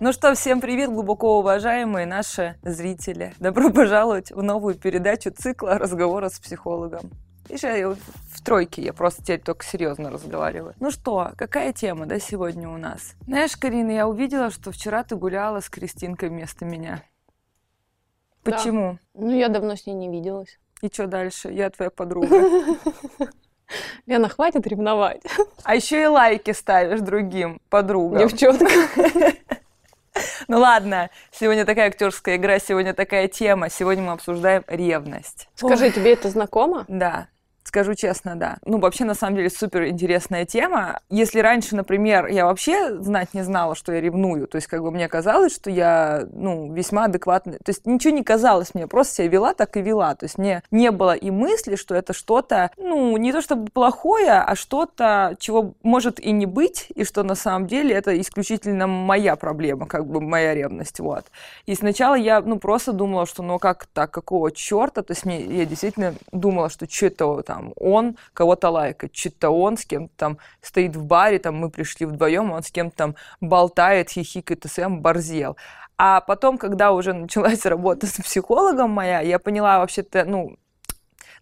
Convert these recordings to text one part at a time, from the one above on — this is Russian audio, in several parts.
Ну что, всем привет, глубоко уважаемые наши зрители. Добро пожаловать в новую передачу цикла разговора с психологом. Видишь, я в тройке, я просто теперь только серьезно разговариваю. Ну что, какая тема, да, сегодня у нас? Знаешь, Карина, я увидела, что вчера ты гуляла с Кристинкой вместо меня. Почему? Да. Ну, я давно с ней не виделась. И что дальше? Я твоя подруга. Лена, хватит ревновать. А еще и лайки ставишь другим подругам. Девчонка. Ну ладно, сегодня такая актерская игра, сегодня такая тема. Сегодня мы обсуждаем ревность. Скажи, Ой. тебе это знакомо? Да. Скажу честно, да. Ну, вообще, на самом деле, супер интересная тема. Если раньше, например, я вообще знать не знала, что я ревную, то есть, как бы мне казалось, что я, ну, весьма адекватная. То есть, ничего не казалось мне, просто себя вела, так и вела. То есть, мне не было и мысли, что это что-то, ну, не то чтобы плохое, а что-то, чего может и не быть, и что на самом деле это исключительно моя проблема, как бы моя ревность, вот. И сначала я, ну, просто думала, что, ну, как так, какого черта? То есть, мне, я действительно думала, что что это там там он кого-то лайкает, что-то он с кем-то там стоит в баре, там мы пришли вдвоем, он с кем-то там болтает, хихикает, и сам борзел. А потом, когда уже началась работа с психологом моя, я поняла вообще-то, ну,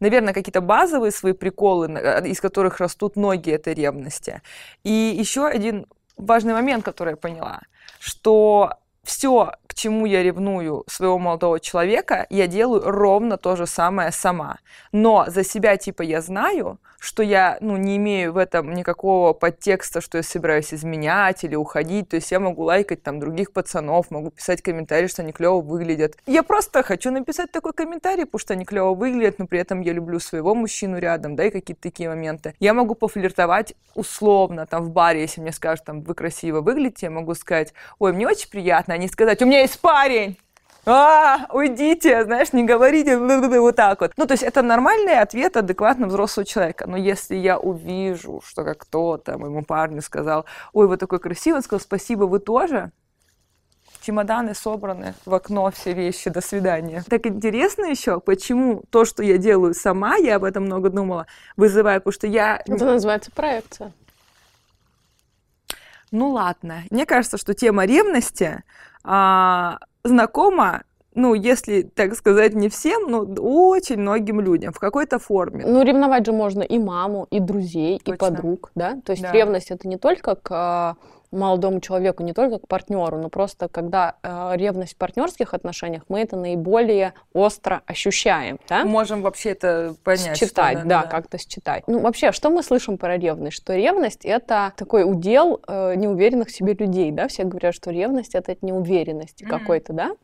наверное, какие-то базовые свои приколы, из которых растут ноги этой ревности. И еще один важный момент, который я поняла, что все, к чему я ревную своего молодого человека, я делаю ровно то же самое сама. Но за себя, типа, я знаю, что я, ну, не имею в этом никакого подтекста, что я собираюсь изменять или уходить. То есть я могу лайкать там других пацанов, могу писать комментарии, что они клево выглядят. Я просто хочу написать такой комментарий, потому что они клево выглядят, но при этом я люблю своего мужчину рядом, да, и какие-то такие моменты. Я могу пофлиртовать условно там в баре, если мне скажут, там, вы красиво выглядите, я могу сказать, ой, мне очень приятно, а не сказать, у меня есть парень а, уйдите, знаешь, не говорите вот так вот. Ну, то есть это нормальный ответ адекватно взрослого человека. Но если я увижу, что как кто-то моему парню сказал, ой, вы такой красивый, он сказал, спасибо, вы тоже, чемоданы собраны, в окно все вещи, до свидания. Так интересно еще, почему то, что я делаю сама, я об этом много думала, вызывает, потому что я... Это называется проекция. Ну ладно. Мне кажется, что тема ревности а, знакома ну, если, так сказать, не всем, но очень многим людям в какой-то форме. Ну, ревновать же можно и маму, и друзей, Точно. и подруг, да? То есть да. ревность это не только к а, молодому человеку, не только к партнеру, но просто когда э, ревность в партнерских отношениях, мы это наиболее остро ощущаем. Да? Можем вообще это понять. Считать, да, да, как-то считать. Ну, вообще, что мы слышим про ревность? Что ревность — это такой удел э, неуверенных в себе людей, да? Все говорят, что ревность — это от неуверенности mm-hmm. какой-то, да?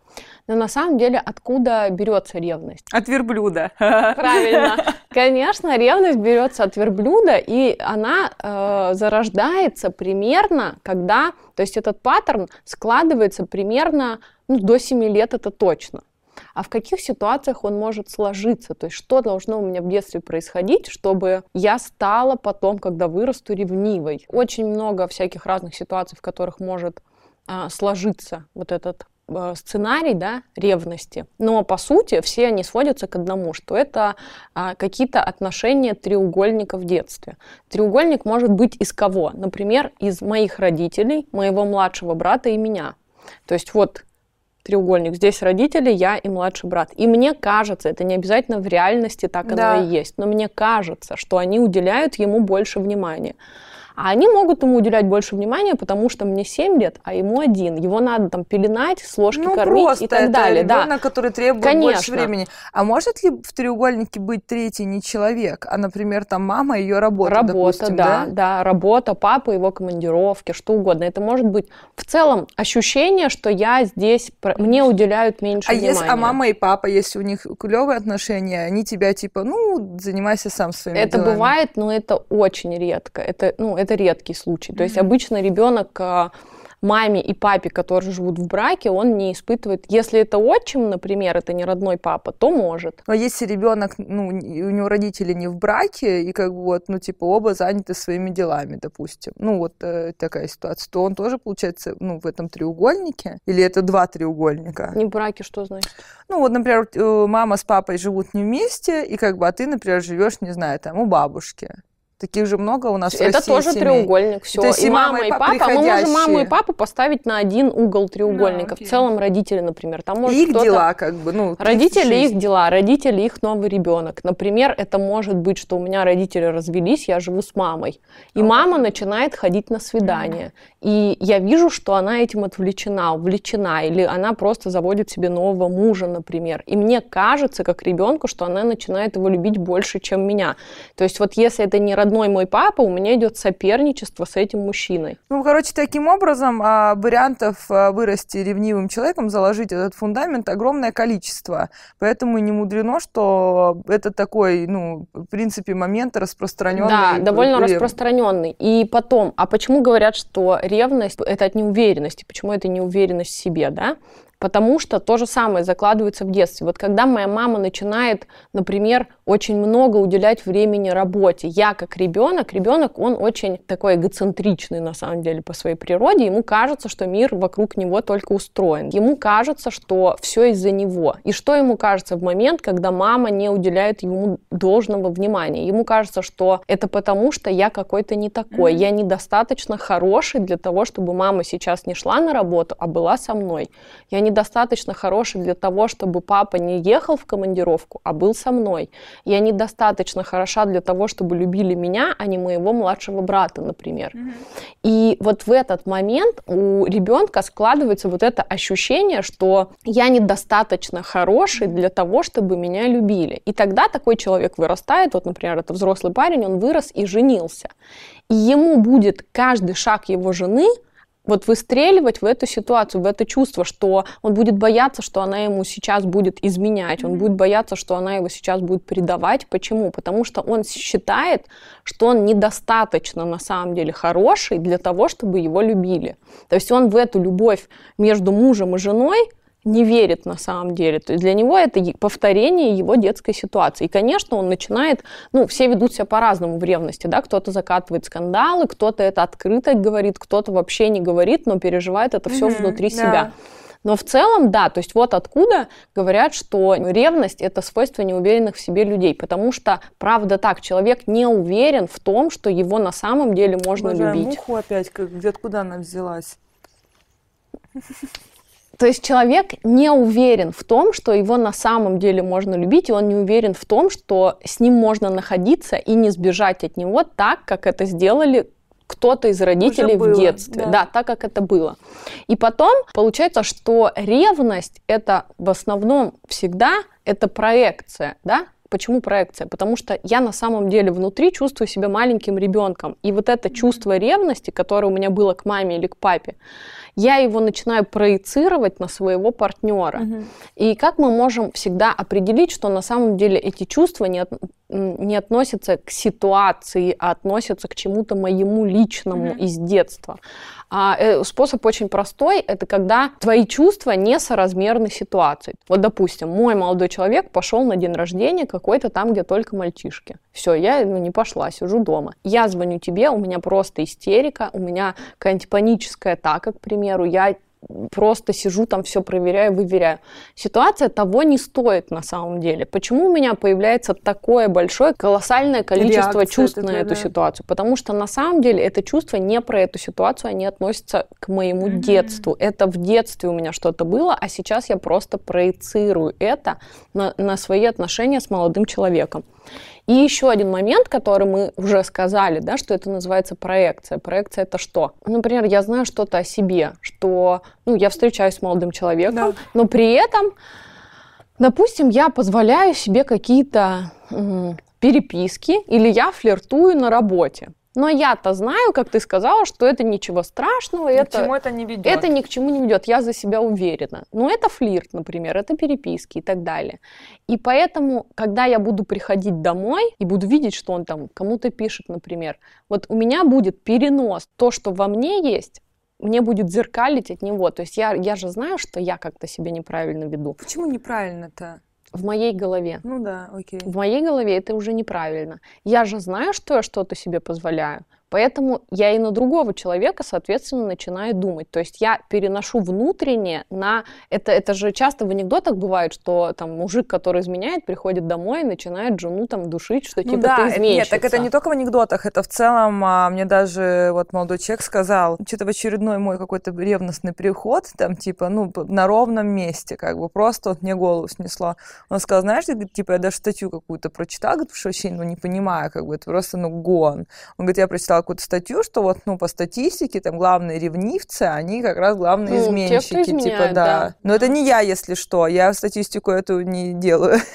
Но на самом деле откуда берется ревность? От верблюда. Правильно. Конечно, ревность берется от верблюда, и она э, зарождается примерно, когда, то есть этот паттерн складывается примерно ну, до 7 лет, это точно. А в каких ситуациях он может сложиться? То есть что должно у меня в детстве происходить, чтобы я стала потом, когда вырасту, ревнивой? Очень много всяких разных ситуаций, в которых может а, сложиться вот этот Э, сценарий да, ревности. Но по сути все они сводятся к одному, что это а, какие-то отношения треугольника в детстве. Треугольник может быть из кого? Например, из моих родителей, моего младшего брата и меня. То есть вот треугольник. Здесь родители, я и младший брат. И мне кажется, это не обязательно в реальности так да. оно и есть, но мне кажется, что они уделяют ему больше внимания. А они могут ему уделять больше внимания, потому что мне 7 лет, а ему один. Его надо там пеленать, с ложки ну, кормить просто и так это далее. Ребенок, да. который требует Конечно. больше времени. А может ли в треугольнике быть третий не человек, а, например, там мама ее работа, Работа, допустим, да, да, да, работа, папа, его командировки, что угодно. Это может быть в целом ощущение, что я здесь, мне уделяют меньше а внимания. Если, а мама и папа, если у них клевые отношения, они тебя типа, ну, занимайся сам своими Это делами. бывает, но это очень редко. Это, ну, это редкий случай. То есть обычно ребенок а, маме и папе, которые живут в браке, он не испытывает. Если это отчим, например, это не родной папа, то может. Но если ребенок, ну, у него родители не в браке, и как бы вот, ну, типа, оба заняты своими делами, допустим, ну, вот э, такая ситуация, то он тоже, получается, ну, в этом треугольнике? Или это два треугольника? Не в браке, что значит? Ну, вот, например, мама с папой живут не вместе, и как бы, а ты, например, живешь, не знаю, там, у бабушки Таких же много у нас Это в России тоже семей. треугольник, все. То есть и мама, и папа. А мы можем маму и папу поставить на один угол треугольника. окей. в целом родители, например. Там может И их дела, как бы, ну, Родители их дела, родители их новый ребенок. Например, это может быть, что у меня родители развелись, я живу с мамой. И Ага. мама начинает ходить на свидание. И я вижу, что она этим отвлечена, увлечена. Или она просто заводит себе нового мужа, например. И мне кажется, как ребенку, что она начинает его любить больше, чем меня. То есть вот если это не родной мой папа, у меня идет соперничество с этим мужчиной. Ну, короче, таким образом а, вариантов а, вырасти ревнивым человеком, заложить этот фундамент огромное количество. Поэтому не мудрено, что это такой, ну, в принципе, момент распространенный. Да, довольно Рев- распространенный. И потом, а почему говорят, что ревность это от неуверенности? Почему это неуверенность в себе, да? Потому что то же самое закладывается в детстве. Вот когда моя мама начинает, например, очень много уделять времени работе, я как ребенок, ребенок, он очень такой эгоцентричный на самом деле по своей природе, ему кажется, что мир вокруг него только устроен. Ему кажется, что все из-за него. И что ему кажется в момент, когда мама не уделяет ему должного внимания? Ему кажется, что это потому, что я какой-то не такой, я недостаточно хороший для того, чтобы мама сейчас не шла на работу, а была со мной. Я недостаточно хороший для того, чтобы папа не ехал в командировку, а был со мной. Я недостаточно хороша для того, чтобы любили меня, а не моего младшего брата, например. Мгм. И вот в этот момент у ребенка складывается вот это ощущение, что я недостаточно хороший для того, чтобы меня любили. И тогда такой человек вырастает, вот, например, это взрослый парень, он вырос и женился. И ему будет каждый шаг его жены вот выстреливать в эту ситуацию, в это чувство, что он будет бояться, что она ему сейчас будет изменять, он будет бояться, что она его сейчас будет предавать. Почему? Потому что он считает, что он недостаточно на самом деле хороший для того, чтобы его любили. То есть он в эту любовь между мужем и женой не верит на самом деле. То есть для него это повторение его детской ситуации. И, конечно, он начинает, ну, все ведут себя по-разному в ревности, да, кто-то закатывает скандалы, кто-то это открыто говорит, кто-то вообще не говорит, но переживает это все Мгм, внутри да. себя. Но в целом, да, то есть вот откуда говорят, что ревность – это свойство неуверенных в себе людей, потому что, правда так, человек не уверен в том, что его на самом деле можно Обожаю любить. муху опять, где откуда она взялась? То есть человек не уверен в том, что его на самом деле можно любить, и он не уверен в том, что с ним можно находиться и не сбежать от него так, как это сделали кто-то из родителей было, в детстве. да. Да. так как это было. И потом получается, что ревность это в основном всегда это проекция, да? Почему проекция? Потому что я на самом деле внутри чувствую себя маленьким ребенком. И вот это чувство ревности, которое у меня было к маме или к папе, я его начинаю проецировать на своего партнера. Мгм. И как мы можем всегда определить, что на самом деле эти чувства не, не относятся к ситуации, а относятся к чему-то моему личному Мгм. из детства? А, э, способ очень простой. Это когда твои чувства не соразмерны ситуации. Вот, допустим, мой молодой человек пошел на день рождения какой-то там, где только мальчишки. Все, я ну, не пошла, сижу дома. Я звоню тебе, у меня просто истерика, у меня какая-нибудь паническая атака, к примеру, я просто сижу там, все проверяю, выверяю. Ситуация того не стоит на самом деле. Почему у меня появляется такое большое, колоссальное количество Реакция чувств на эту да. ситуацию? Потому что на самом деле это чувство не про эту ситуацию, они относятся к моему Мгм. детству. Это в детстве у меня что-то было, а сейчас я просто проецирую это на, на свои отношения с молодым человеком. И еще один момент, который мы уже сказали, да, что это называется проекция. Проекция это что? Например, я знаю что-то о себе, что ну, я встречаюсь с молодым человеком, Да. но при этом, допустим, я позволяю себе какие-то переписки или я флиртую на работе. Но я-то знаю, как ты сказала, что это ничего страшного, Ни к это, чему это не ведет. это ни к чему не ведет, я за себя уверена. Но это флирт, например, это переписки и так далее. И поэтому, когда я буду приходить домой и буду видеть, что он там кому-то пишет, например, вот у меня будет перенос, то, что во мне есть, мне будет зеркалить от него. То есть я, я же знаю, что я как-то себя неправильно веду. Почему неправильно-то? В моей голове. Ну да, окей. В моей голове это уже неправильно. Я же знаю, что я что-то себе позволяю. Поэтому я и на другого человека, соответственно, начинаю думать. То есть я переношу внутреннее на... Это, это же часто в анекдотах бывает, что там мужик, который изменяет, приходит домой и начинает жену там душить, что ну, типа да, ты изменщица. Нет, так это не только в анекдотах, это в целом, а, мне даже вот молодой человек сказал, что-то в очередной мой какой-то ревностный приход, там типа, ну, на ровном месте, как бы просто вот мне голову снесло. Он сказал, знаешь, типа, я даже статью какую-то прочитал, говорит, что вообще, ну, не понимаю, как бы, это просто, ну, гон. Он говорит, я прочитал какую-то статью, что вот, ну, по статистике, там, главные ревнивцы, они как раз главные ну, изменщики, те, типа, да. да. Но это не я, если что, я статистику эту не делаю.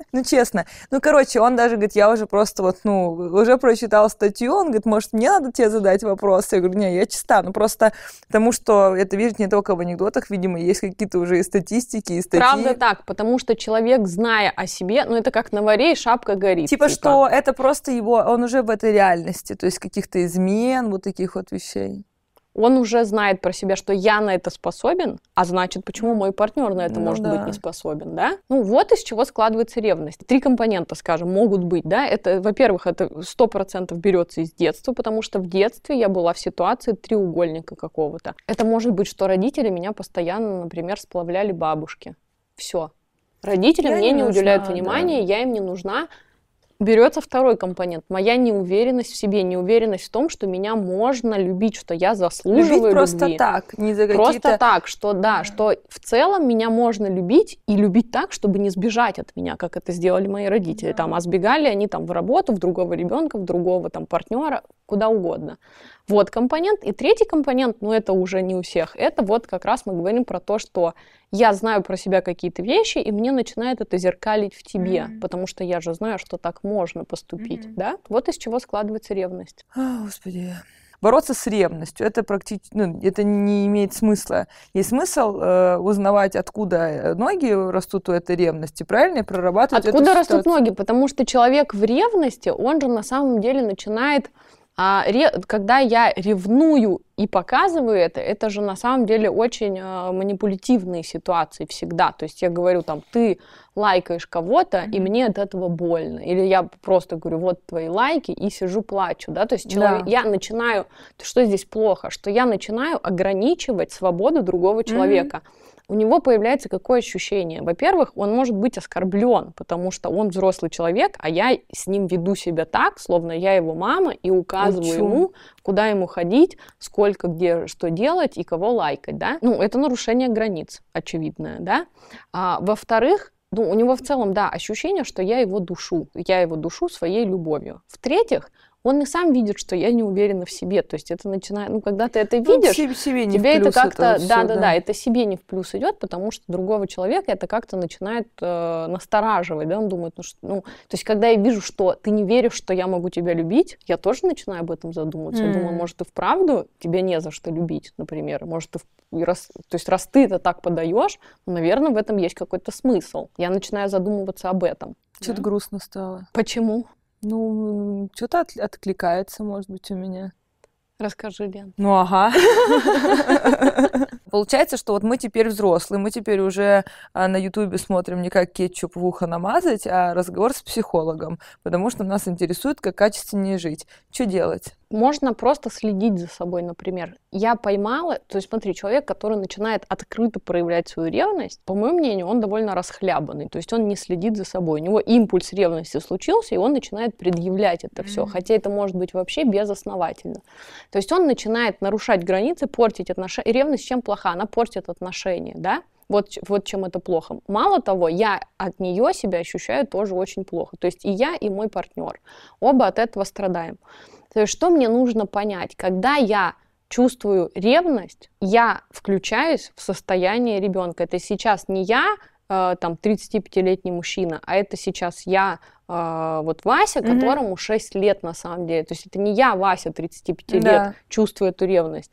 Ну, честно. Ну, короче, он даже говорит, я уже просто вот, ну, уже прочитал статью, он говорит, может, мне надо тебе задать вопрос? Я говорю, не, я чиста. Ну, просто потому что это видишь не только в анекдотах, видимо, есть какие-то уже и статистики, и статьи. Правда так, потому что человек, зная о себе, ну, это как на варе и шапка горит. Типа, типа, что это просто его, он уже в этой реальности, то есть каких-то измен, вот таких вот вещей он уже знает про себя, что я на это способен, а значит, почему мой партнер на это ну, может да. быть не способен, да? Ну вот из чего складывается ревность. Три компонента, скажем, могут быть, да? Это, во-первых, это сто процентов берется из детства, потому что в детстве я была в ситуации треугольника какого-то. Это может быть, что родители меня постоянно, например, сплавляли бабушки. Все. Родители я мне не, не уделяют внимания, да. я им не нужна, берется второй компонент. Моя неуверенность в себе, неуверенность в том, что меня можно любить, что я заслуживаю любить просто любви. так, не за Просто так, что да, что в целом меня можно любить и любить так, чтобы не сбежать от меня, как это сделали мои родители. Да. Там, а сбегали они там в работу, в другого ребенка, в другого там партнера, куда угодно. Вот компонент. И третий компонент, ну это уже не у всех, это вот как раз мы говорим про то, что я знаю про себя какие-то вещи, и мне начинает это зеркалить в тебе, mm-hmm. потому что я же знаю, что так можно поступить, mm-hmm. да? Вот из чего складывается ревность. О, Господи бороться с ревностью. Это практически, ну, это не имеет смысла. Есть смысл э, узнавать, откуда ноги растут у этой ревности, правильно, и прорабатывать Откуда растут ситуацию. ноги? Потому что человек в ревности, он же на самом деле начинает а ре, когда я ревную и показываю это, это же на самом деле очень э, манипулятивные ситуации всегда. То есть я говорю там, ты лайкаешь кого-то, mm-hmm. и мне от этого больно. Или я просто говорю, вот твои лайки, и сижу плачу, да. То есть человек, да. я начинаю, что здесь плохо, что я начинаю ограничивать свободу другого человека. Mm-hmm у него появляется какое ощущение? Во-первых, он может быть оскорблен, потому что он взрослый человек, а я с ним веду себя так, словно я его мама, и указываю Учу. ему, куда ему ходить, сколько, где, что делать и кого лайкать, да? Ну, это нарушение границ, очевидное, да? А, во-вторых, ну, у него в целом, да, ощущение, что я его душу, я его душу своей любовью. В-третьих, он и сам видит, что я не уверена в себе. То есть это начинает, ну, когда ты это ну, видишь, ну, себе не тебе это как-то, да, да, да, это себе не в плюс идет, потому что другого человека это как-то начинает э, настораживать, да, он думает, ну, что, ну, то есть когда я вижу, что ты не веришь, что я могу тебя любить, я тоже начинаю об этом задумываться. Mm. Я думаю, может, ты вправду тебя не за что любить, например, может, ты и раз, то есть раз ты это так подаешь, ну, наверное, в этом есть какой-то смысл. Я начинаю задумываться об этом. Что-то да? грустно стало. Почему? Ну, что-то от, откликается, может быть, у меня. Расскажи, Лен. Ну, ага. Получается, что вот мы теперь взрослые, мы теперь уже а, на Ютубе смотрим не как кетчуп в ухо намазать, а разговор с психологом, потому что нас интересует, как качественнее жить. Что делать? Можно просто следить за собой, например. Я поймала, то есть смотри, человек, который начинает открыто проявлять свою ревность, по моему мнению, он довольно расхлябанный, то есть он не следит за собой. У него импульс ревности случился, и он начинает предъявлять это все, хотя это может быть вообще безосновательно. То есть он начинает нарушать границы, портить отношения. Ревность чем плоха? Она портит отношения, да? Вот, вот чем это плохо. Мало того, я от нее себя ощущаю тоже очень плохо. То есть и я, и мой партнер. Оба от этого страдаем. То есть что мне нужно понять? Когда я чувствую ревность, я включаюсь в состояние ребенка. Это сейчас не я, э, там, 35-летний мужчина, а это сейчас я, э, вот Вася, mm-hmm. которому 6 лет на самом деле. То есть это не я, Вася, 35 да. лет, чувствую эту ревность.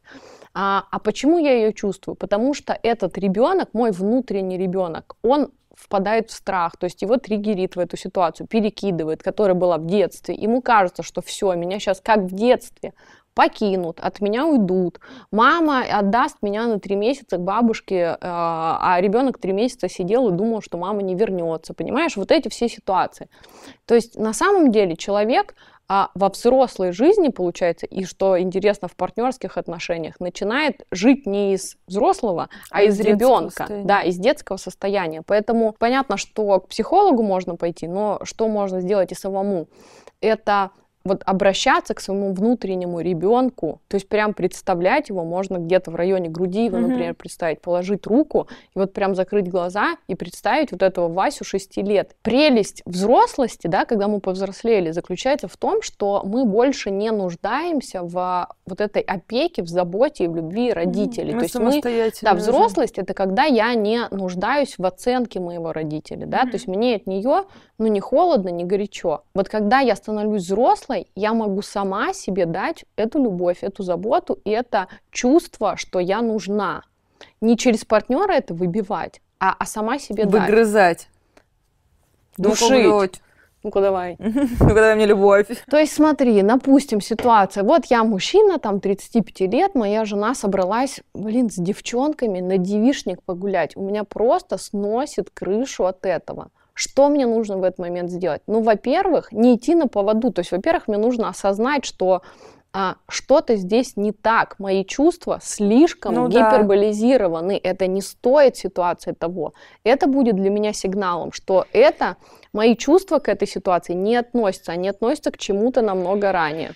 А, а почему я ее чувствую? Потому что этот ребенок, мой внутренний ребенок, он впадает в страх, то есть его триггерит в эту ситуацию, перекидывает, которая была в детстве. Ему кажется, что все, меня сейчас как в детстве покинут, от меня уйдут. Мама отдаст меня на три месяца к бабушке, э, а ребенок три месяца сидел и думал, что мама не вернется. Понимаешь, вот эти все ситуации. То есть на самом деле человек а во взрослой жизни, получается, и что интересно в партнерских отношениях, начинает жить не из взрослого, а, а из, из ребенка, да, из детского состояния. Поэтому понятно, что к психологу можно пойти, но что можно сделать и самому? Это вот обращаться к своему внутреннему ребенку, то есть прям представлять его, можно где-то в районе груди его, mm-hmm. например, представить, положить руку и вот прям закрыть глаза и представить вот этого Васю 6 лет. Прелесть взрослости, да, когда мы повзрослели, заключается в том, что мы больше не нуждаемся в вот этой опеке, в заботе и в любви родителей. Mm-hmm. То есть мы, да, взрослость это когда я не нуждаюсь в оценке моего родителя, да, mm-hmm. то есть мне от нее ну не холодно, не горячо. Вот когда я становлюсь взрослой, я могу сама себе дать эту любовь, эту заботу и это чувство, что я нужна. Не через партнера это выбивать, а, а сама себе Выгрызать. дать. Душить. Ну-ка давай. Ну-ка давай мне любовь. То есть смотри, допустим, ситуация. Вот я мужчина, там 35 лет, моя жена собралась, блин, с девчонками на девишник погулять. У меня просто сносит крышу от этого. Что мне нужно в этот момент сделать? Ну, во-первых, не идти на поводу. То есть, во-первых, мне нужно осознать, что а, что-то здесь не так. Мои чувства слишком ну, гиперболизированы. Да. Это не стоит ситуации того. Это будет для меня сигналом, что это мои чувства к этой ситуации не относятся, они относятся к чему-то намного ранее.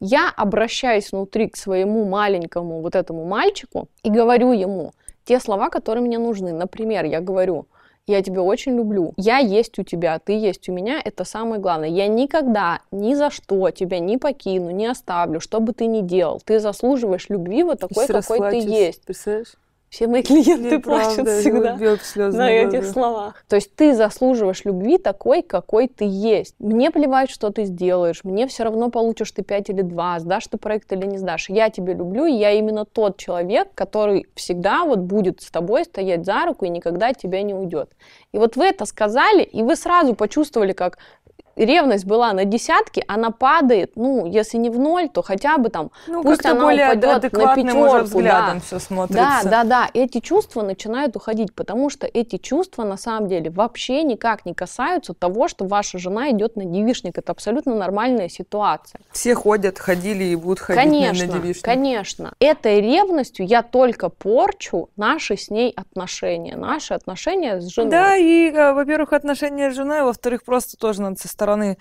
Я обращаюсь внутри к своему маленькому вот этому мальчику и говорю ему те слова, которые мне нужны. Например, я говорю, я тебя очень люблю, я есть у тебя, ты есть у меня, это самое главное. Я никогда, ни за что тебя не покину, не оставлю, что бы ты ни делал. Ты заслуживаешь любви вот такой, какой ты есть. Представляешь? Все мои клиенты плачут правда, всегда на этих словах. То есть ты заслуживаешь любви такой, какой ты есть. Мне плевать, что ты сделаешь. Мне все равно получишь ты 5 или 2, сдашь ты проект или не сдашь. Я тебя люблю, и я именно тот человек, который всегда вот будет с тобой стоять за руку и никогда от тебя не уйдет. И вот вы это сказали, и вы сразу почувствовали, как ревность была на десятке, она падает, ну, если не в ноль, то хотя бы там, ну, пусть она более упадет на пятерку. Да. все смотрится. Да, да, да, эти чувства начинают уходить, потому что эти чувства на самом деле вообще никак не касаются того, что ваша жена идет на девишник. Это абсолютно нормальная ситуация. Все ходят, ходили и будут ходить конечно, на девишник. Конечно, Этой ревностью я только порчу наши с ней отношения, наши отношения с женой. Да, и, э, во-первых, отношения с женой, во-вторых, просто тоже надо со стороны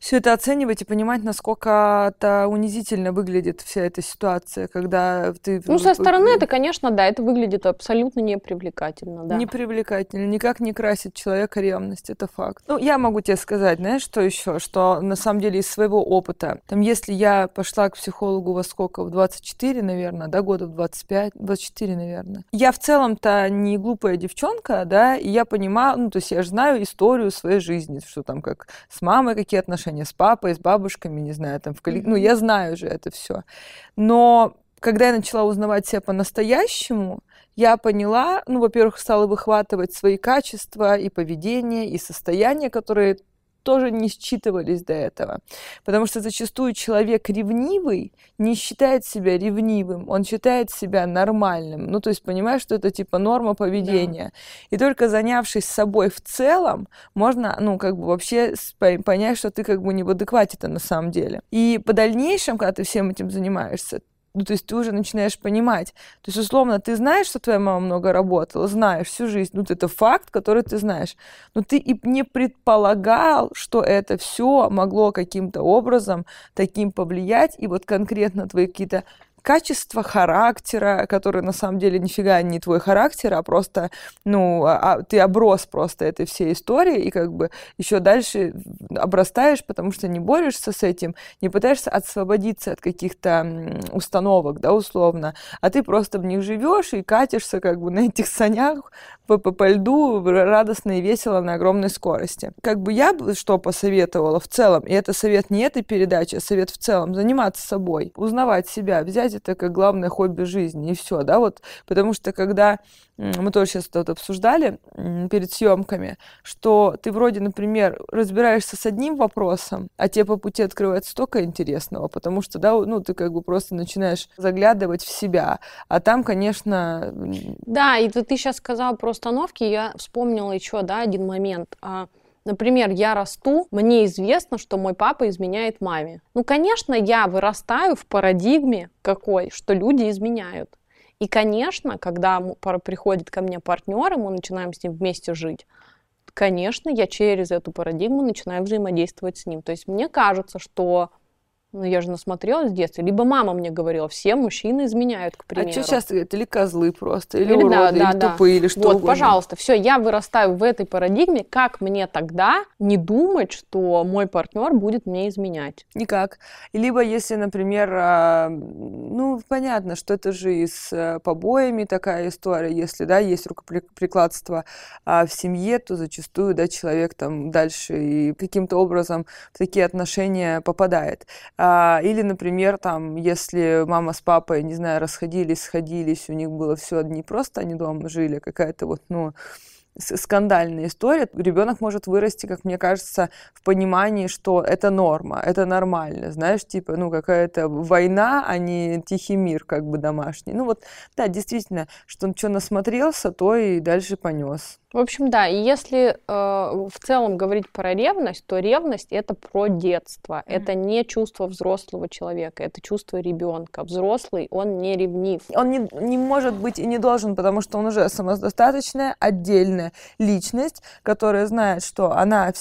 все это оценивать и понимать, насколько это унизительно выглядит вся эта ситуация, когда ты... Ну, со стороны это, конечно, да, это выглядит абсолютно непривлекательно, да. Непривлекательно, никак не красит человека ревность, это факт. Ну, я могу тебе сказать, знаешь, что еще, что на самом деле из своего опыта, там, если я пошла к психологу во сколько, в 24, наверное, да, года в 25, 24, наверное. Я в целом-то не глупая девчонка, да, и я понимаю, ну, то есть я же знаю историю своей жизни, что там как с мамой какие отношения, отношения с папой, с бабушками, не знаю, там в коллек... mm-hmm. Ну, я знаю же это все. Но когда я начала узнавать себя по-настоящему, я поняла, ну, во-первых, стала выхватывать свои качества и поведение, и состояния, которые тоже не считывались до этого. Потому что зачастую человек ревнивый не считает себя ревнивым, он считает себя нормальным. Ну, то есть понимаешь, что это типа норма поведения. Да. И только занявшись собой в целом, можно, ну, как бы вообще понять, что ты как бы не в адеквате-то на самом деле. И по дальнейшему, когда ты всем этим занимаешься, ну, то есть ты уже начинаешь понимать. То есть, условно, ты знаешь, что твоя мама много работала, знаешь всю жизнь. Ну, это факт, который ты знаешь. Но ты и не предполагал, что это все могло каким-то образом таким повлиять. И вот конкретно твои какие-то качество характера, который на самом деле нифига не твой характер, а просто, ну, а, а ты оброс просто этой всей истории и как бы еще дальше обрастаешь, потому что не борешься с этим, не пытаешься освободиться от каких-то установок, да, условно, а ты просто в них живешь и катишься как бы на этих санях по, по, по льду радостно и весело на огромной скорости. Как бы я что посоветовала в целом, и это совет не этой передачи, а совет в целом, заниматься собой, узнавать себя, взять это как главное хобби жизни, и все, да, вот, потому что когда мы тоже сейчас это вот обсуждали перед съемками, что ты вроде, например, разбираешься с одним вопросом, а тебе по пути открывается столько интересного, потому что, да, ну, ты как бы просто начинаешь заглядывать в себя, а там, конечно... Да, и ты сейчас сказал про установки, я вспомнила еще, да, один момент. Например, я расту, мне известно, что мой папа изменяет маме. Ну, конечно, я вырастаю в парадигме какой, что люди изменяют. И, конечно, когда приходит ко мне партнер, и мы начинаем с ним вместе жить, конечно, я через эту парадигму начинаю взаимодействовать с ним. То есть мне кажется, что ну, я же насмотрелась в детстве. Либо мама мне говорила, все мужчины изменяют, к примеру. А что часто говорят? Или козлы просто, или, или уроды, да, да, или да. тупые, или что Вот, угодно. пожалуйста, все, я вырастаю в этой парадигме. Как мне тогда не думать, что мой партнер будет мне изменять? Никак. Либо если, например, а, ну, понятно, что это же и с э, побоями такая история. Если, да, есть рукоприкладство а в семье, то зачастую, да, человек там дальше и каким-то образом в такие отношения попадает. А, или, например, там, если мама с папой, не знаю, расходились, сходились, у них было все не просто они дома жили, а какая-то вот, ну, скандальная история, ребенок может вырасти, как мне кажется, в понимании, что это норма, это нормально, знаешь, типа, ну, какая-то война, а не тихий мир, как бы домашний. Ну, вот, да, действительно, что он что насмотрелся, то и дальше понес. В общем, да, и если э, в целом говорить про ревность, то ревность это про детство. Mm-hmm. Это не чувство взрослого человека, это чувство ребенка. Взрослый, он не ревнив. Он не, не может быть и не должен, потому что он уже самодостаточная, отдельная личность, которая знает, что она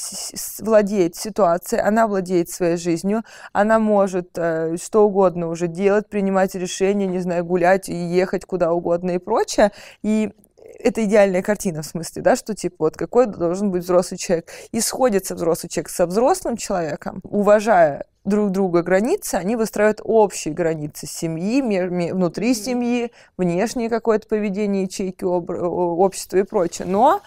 владеет ситуацией, она владеет своей жизнью, она может э, что угодно уже делать, принимать решения, не знаю, гулять и ехать куда угодно и прочее. И это идеальная картина, в смысле, да, что типа вот какой должен быть взрослый человек. И сходится взрослый человек со взрослым человеком, уважая друг друга границы, они выстраивают общие границы семьи, внутри семьи, внешнее какое-то поведение ячейки общества и прочее. Но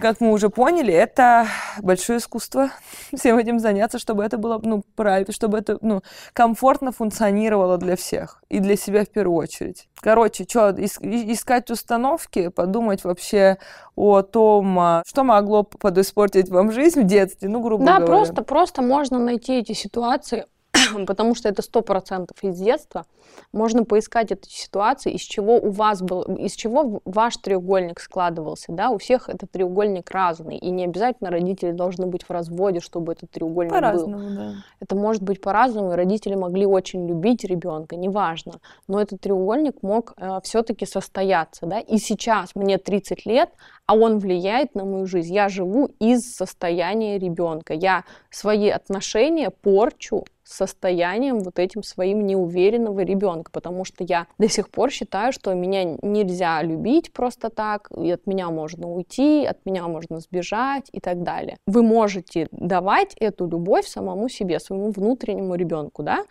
как мы уже поняли, это большое искусство всем этим заняться, чтобы это было, ну, правильно, чтобы это, ну, комфортно функционировало для всех и для себя в первую очередь. Короче, что, искать установки, подумать вообще о том, а, что могло подиспортить вам жизнь в детстве, ну, грубо да, говоря. Да, просто, просто можно найти эти ситуации, потому что это сто процентов из детства. Можно поискать эти ситуации, из чего у вас был, из чего ваш треугольник складывался, да, у всех этот треугольник разный, и не обязательно родители должны быть в разводе, чтобы этот треугольник по-разному, был. Да. Это может быть по-разному, и родители могли очень любить ребенка, неважно, но этот треугольник мог э, все-таки состояться, да, и сейчас мне 30 лет, а он влияет на мою жизнь. Я живу из состояния ребенка, я свои отношения порчу состоянием вот этим своим неуверенного ребенка, потому что я до сих пор считаю, что меня нельзя любить просто так, и от меня можно уйти, от меня можно сбежать и так далее. Вы можете давать эту любовь самому себе, своему внутреннему ребенку, да,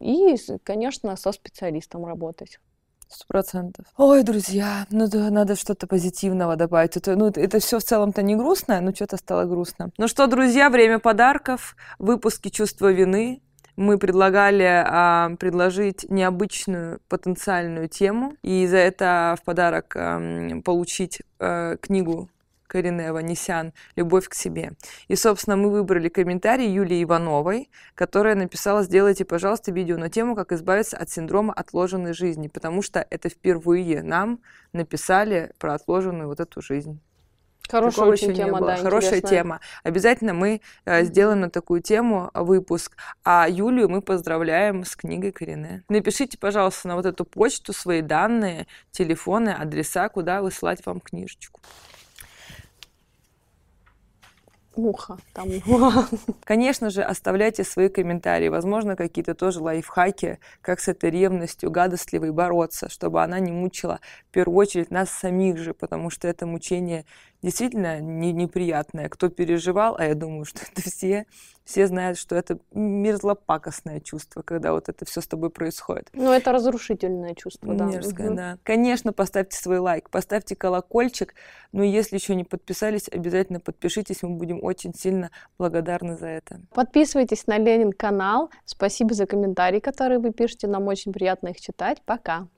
и, конечно, со специалистом работать. Сто процентов. Ой, друзья, ну да, надо что-то позитивного добавить. Это, ну, это все в целом-то не грустно, но что-то стало грустно. Ну что, друзья, время подарков, выпуски «Чувство вины». Мы предлагали а, предложить необычную потенциальную тему, и за это в подарок а, получить а, книгу Карине Ванесян «Любовь к себе». И, собственно, мы выбрали комментарий Юлии Ивановой, которая написала «Сделайте, пожалуйста, видео на тему, как избавиться от синдрома отложенной жизни», потому что это впервые нам написали про отложенную вот эту жизнь. Хорошая Такого очень тема, да, Хорошая интересная. тема. Обязательно мы э, сделаем на такую тему выпуск. А Юлию мы поздравляем с книгой Корене. Напишите, пожалуйста, на вот эту почту свои данные, телефоны, адреса, куда выслать вам книжечку ухо. Там. Конечно же, оставляйте свои комментарии. Возможно, какие-то тоже лайфхаки, как с этой ревностью гадостливой бороться, чтобы она не мучила в первую очередь нас самих же, потому что это мучение действительно не, неприятное. Кто переживал, а я думаю, что это все, все знают, что это мерзлопакостное чувство, когда вот это все с тобой происходит. Ну, это разрушительное чувство, да. Мерзкое, угу. да. Конечно, поставьте свой лайк, поставьте колокольчик, но если еще не подписались, обязательно подпишитесь, мы будем очень сильно благодарны за это. Подписывайтесь на Ленин канал. Спасибо за комментарии, которые вы пишете, нам очень приятно их читать. Пока!